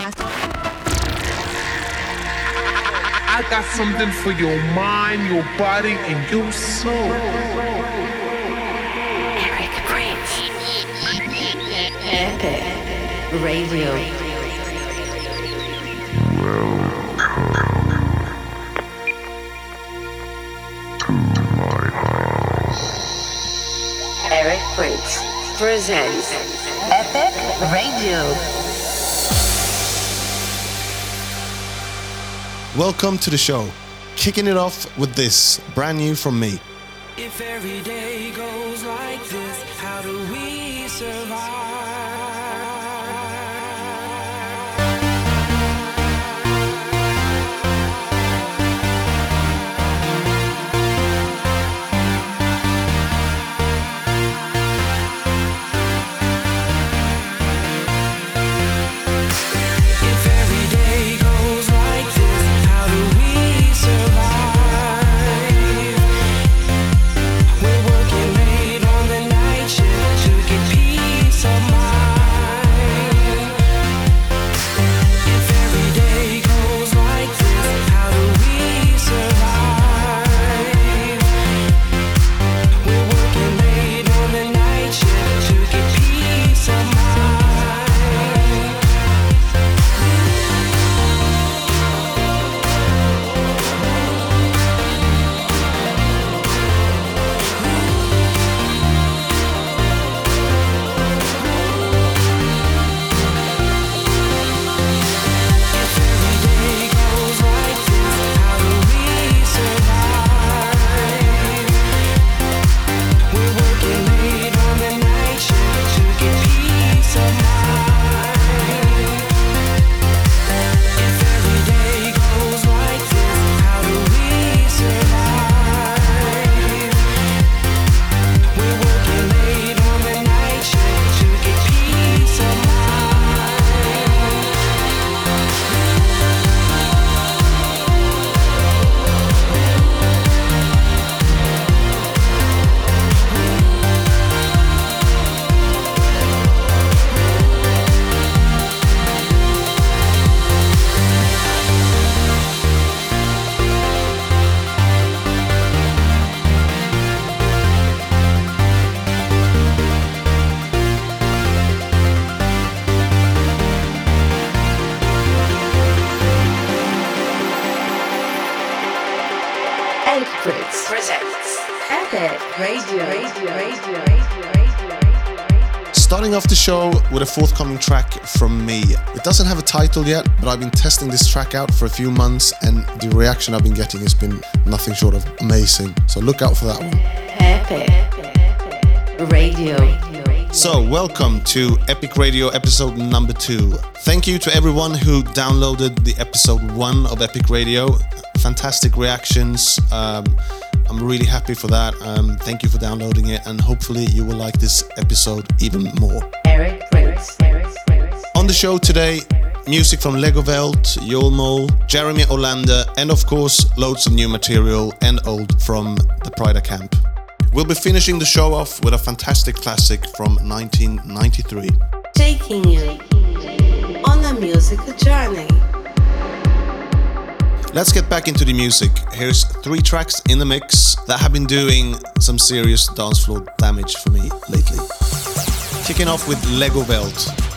I got something for your mind, your body, and your soul. Eric Prydz. Epic Radio. Eric Prydz presents Epic Radio. Welcome to the show. Kicking it off with this, brand new from me. If every day goes like this, how do we survive? Forthcoming track from me. It doesn't have a title yet, but I've been testing this track out for a few months and the reaction I've been getting has been nothing short of amazing. So look out for that one. Epic Radio. So, welcome to Epic Radio episode number two. Thank you to everyone who downloaded the episode one of Epic Radio. Fantastic reactions. Um, I'm really happy for that. Um, thank you for downloading it, and hopefully, you will like this episode even more. The show today, music from Legowelt, Yolmo, Jeremy Olander, and of course, loads of new material and old from the Pryda Camp. We'll be finishing the show off with a fantastic classic from 1993. Taking you on a musical journey. Let's get back into the music. Here's three tracks in the mix that have been doing some serious dance floor damage for me lately. Kicking off with Legowelt.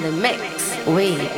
The mix with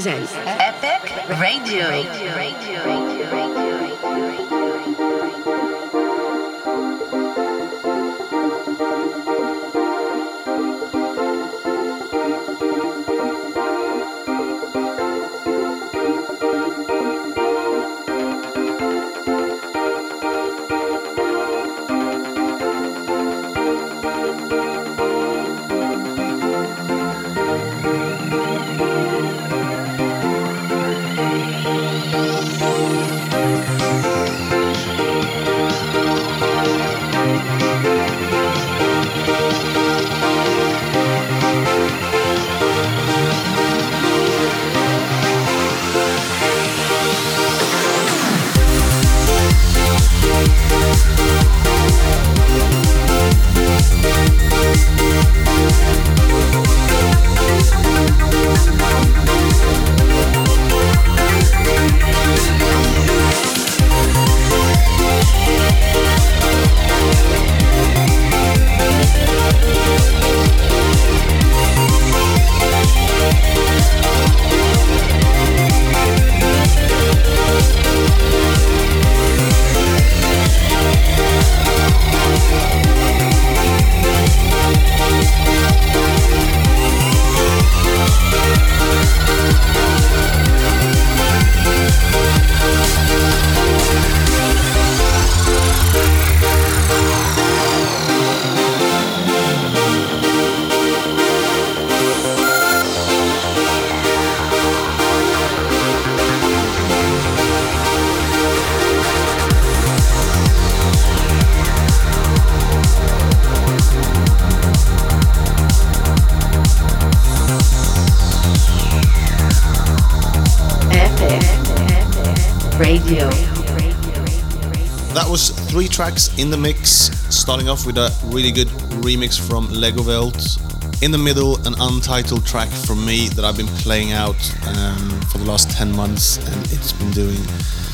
Prydz three tracks in the mix, starting off with a really good remix from Legowelt. In the middle, an untitled track from me that I've been playing out um, for the last 10 months, and it's been doing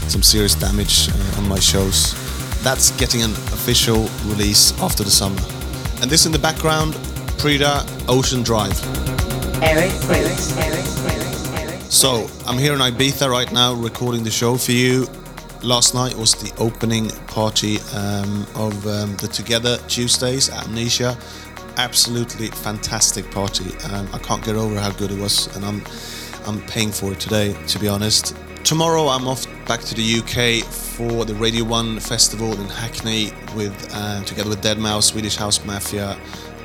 some serious damage uh, on my shows. That's getting an official release after the summer. And this in the background, Pryda Ocean Drive. Eric Prydz. So, I'm here in Ibiza right now recording the show for you. Last night was the opening party um, of um, the Together Tuesdays at Amnesia. Absolutely fantastic party. Um, I can't get over how good it was, and I'm I'm paying for it today, to be honest. Tomorrow I'm off back to the UK for the Radio One festival in Hackney with uh, together with Deadmau5, Swedish House Mafia,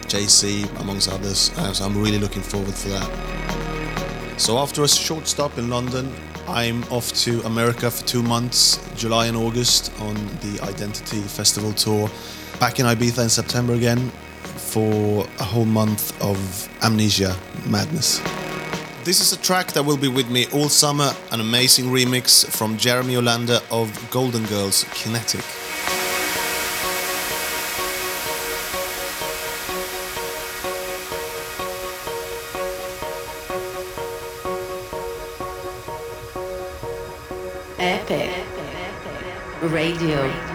JC, amongst others. Uh, so I'm really looking forward for that. So after a short stop in London, I'm off to America for two months, July and August, on the Identity Festival tour. Back in Ibiza in September again for a whole month of amnesia madness. This is a track that will be with me all summer, an amazing remix from Jeremy Olander of Golden Girls Kinetic. Radio.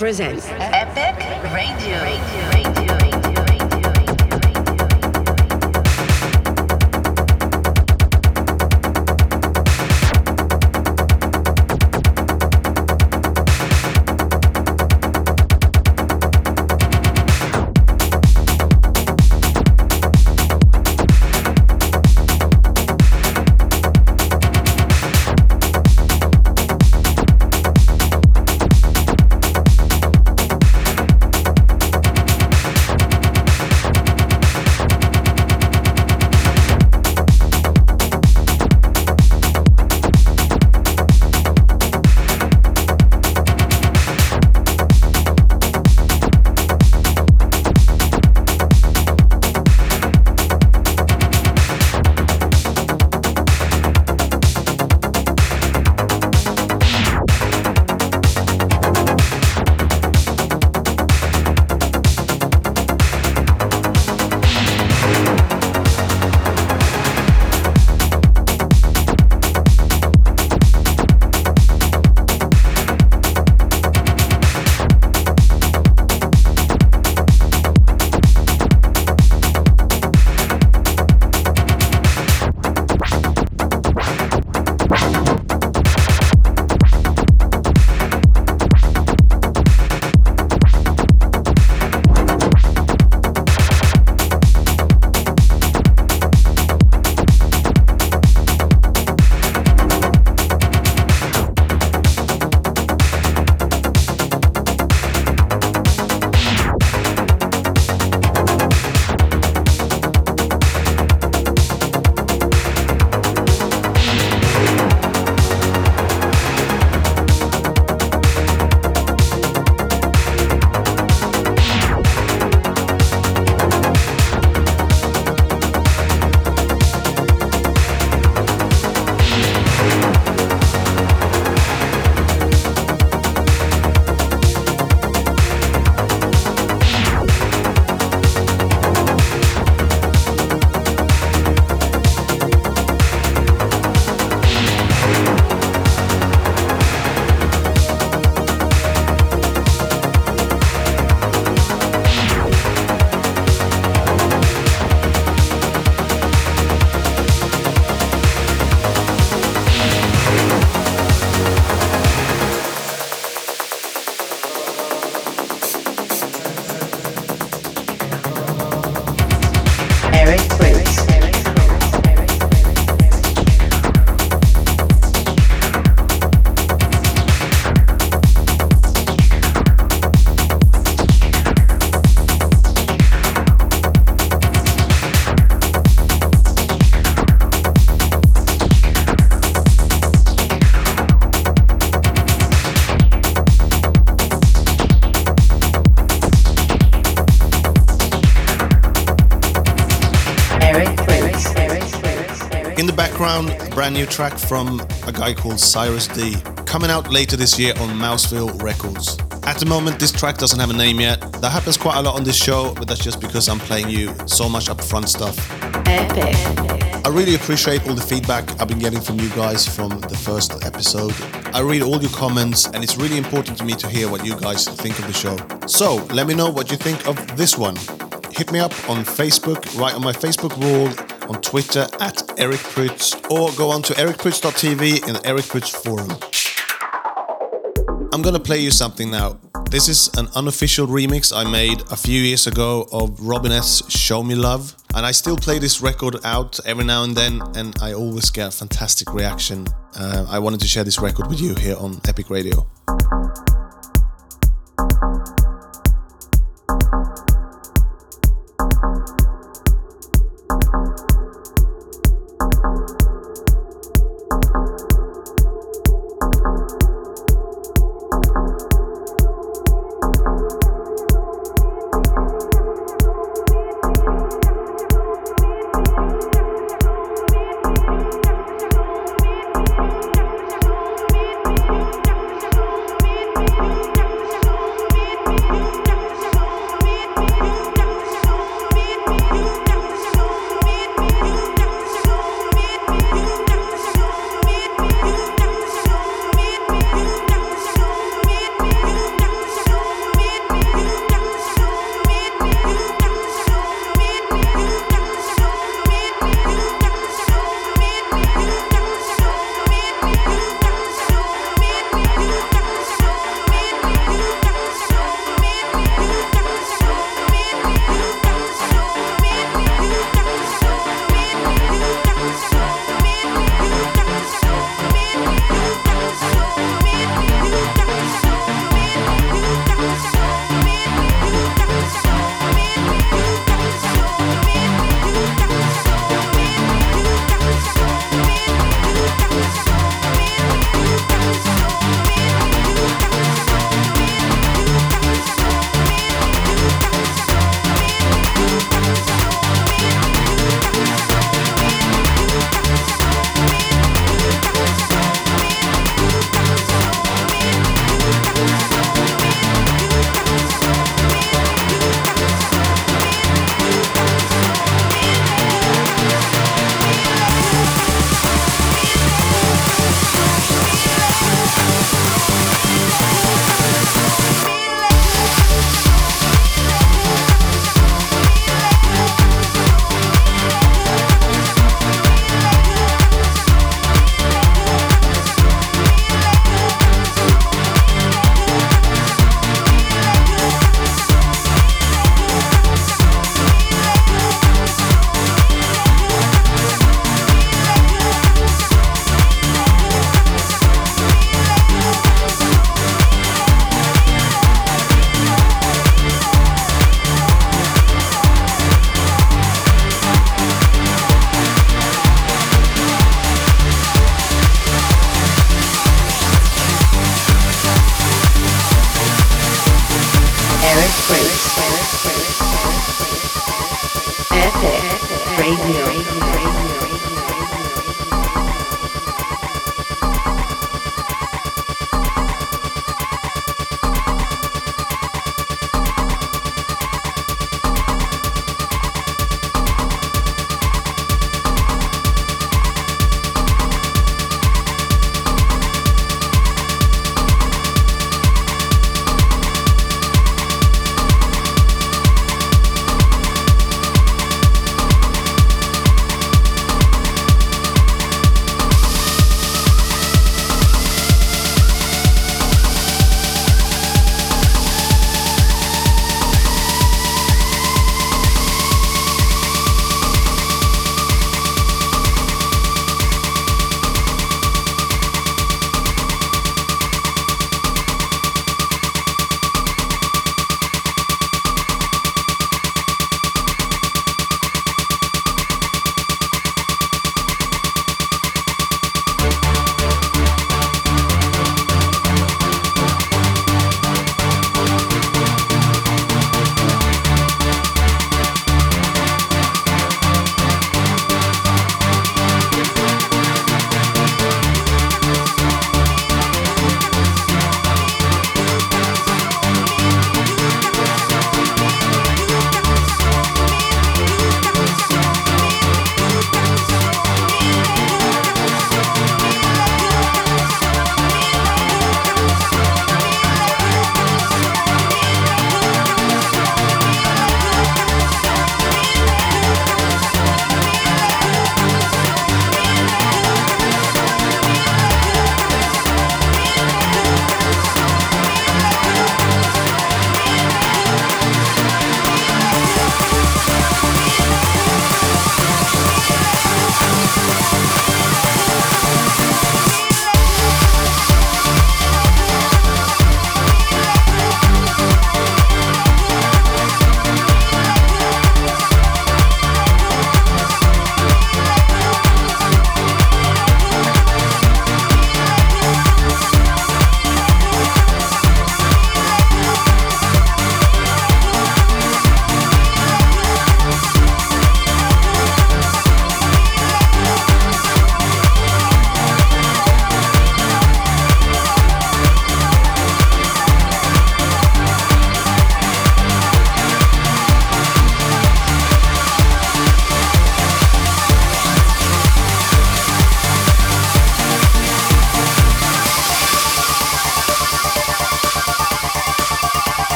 Presents Epic Radio. Radio. Brand new track from a guy called Cyrus D, coming out later this year on Mouseville Records. At the moment, this track doesn't have a name yet. That happens quite a lot on this show, but that's just because I'm playing you so much upfront stuff. Epic. I really appreciate all the feedback I've been getting from you guys from the first episode. I read all your comments, and it's really important to me to hear what you guys think of the show. So, let me know what you think of this one. Hit me up on Facebook, right on my Facebook wall, on Twitter at Eric Prydz, or go on to ericprydz.tv in the Eric Prydz forum. I'm gonna play you something now. This is an unofficial remix I made a few years ago of Robin S. Show Me Love. And I still play this record out every now and then, and I always get a fantastic reaction. Uh, I wanted to share this record with you here on Epic Radio.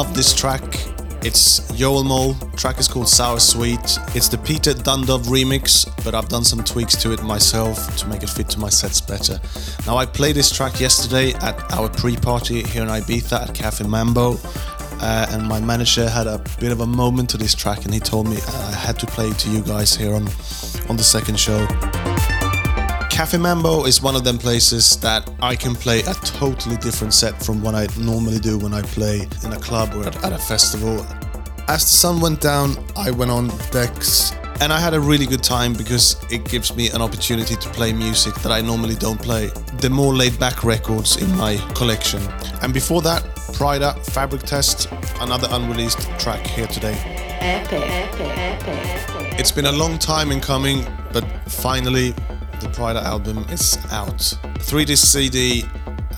Love this track. It's Joel Mull. Track is called Sour Sweet. It's the Peter Dundov remix, but I've done some tweaks to it myself to make it fit to my sets better. Now I played this track yesterday at our pre-party here in Ibiza at Cafe Mambo. Uh, and my manager had a bit of a moment to this track, and he told me I had to play it to you guys here on on the second show. Cafe Mambo is one of them places that I can play a totally different set from what I normally do when I play in a club or at, a festival. As the sun went down, I went on decks and I had a really good time because it gives me an opportunity to play music that I normally don't play. The more laid back records in my collection. And before that, Pryda Fabric Test, another unreleased track here today. Epic. It's been a long time in coming, but finally the Pryda album is out. 3 disc CD.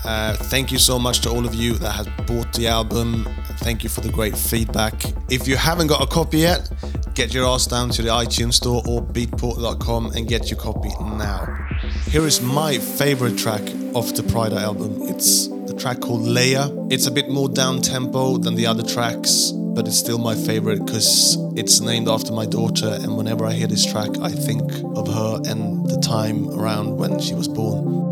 Uh, thank you so much to all of you that have bought the album. Thank you for the great feedback. If you haven't got a copy yet, get your ass down to the iTunes store or beatport.com and get your copy now. Here is my favorite track of the Pryda album. It's the track called Leia. It's a bit more down tempo than the other tracks, but it's still my favorite because it's named after my daughter. And whenever I hear this track, I think of her and time around when she was born.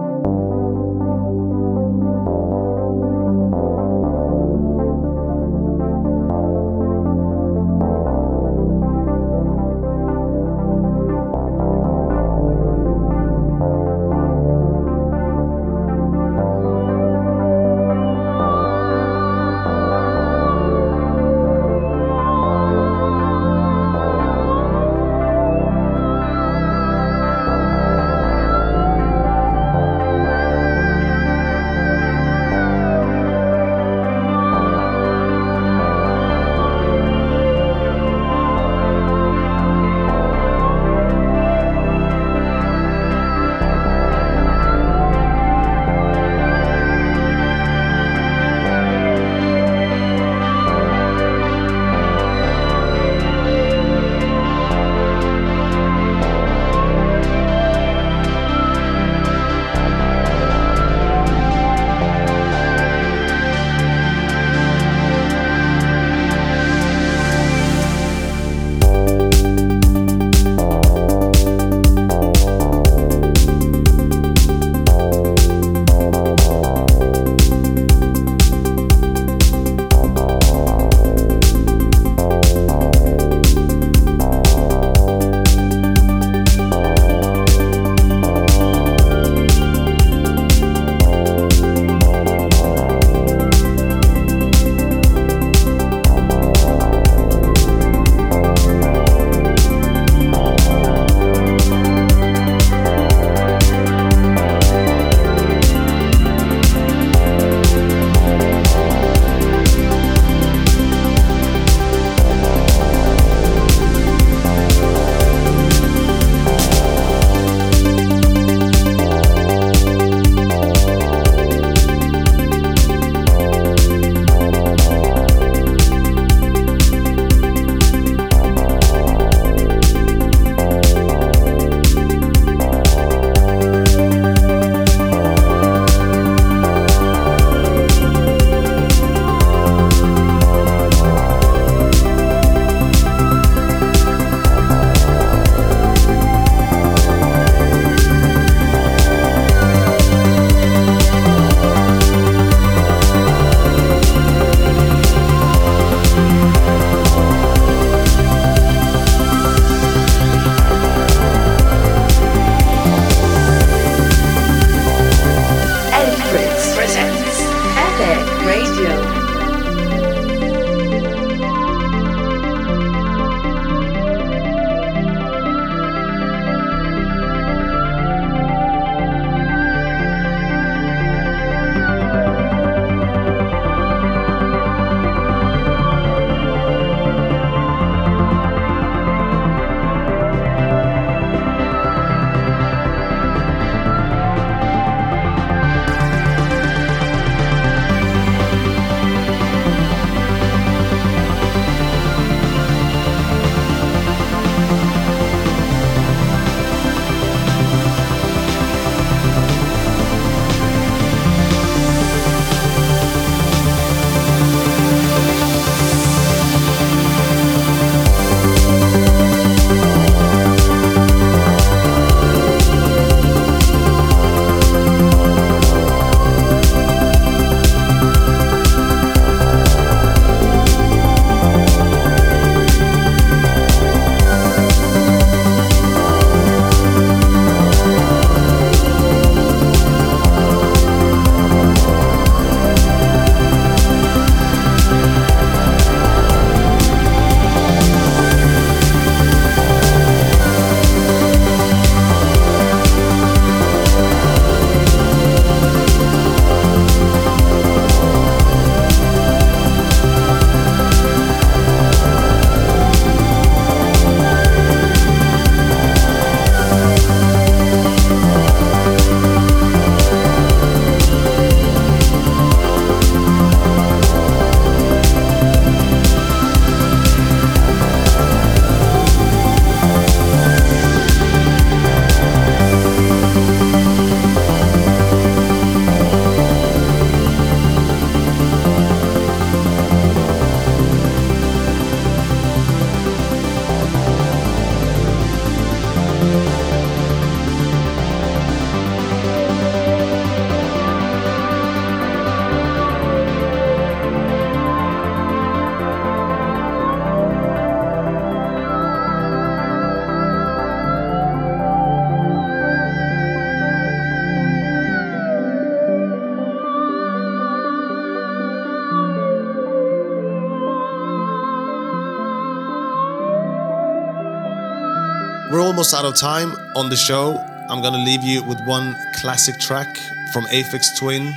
Almost out of time on the show. I'm gonna leave you with one classic track from Aphex Twin.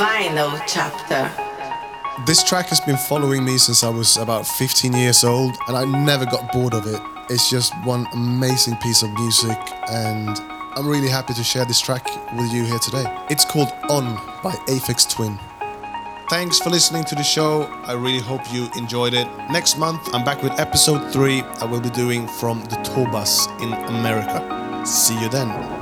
Vinyl chapter. This track has been following me since I was about 15 years old, and I never got bored of it. It's just one amazing piece of music, and I'm really happy to share this track with you here today. It's called On by Aphex Twin. Thanks for listening to the show. I really hope you enjoyed it. Next month, I'm back with episode 3 I will be doing from the tour bus in America. See you then.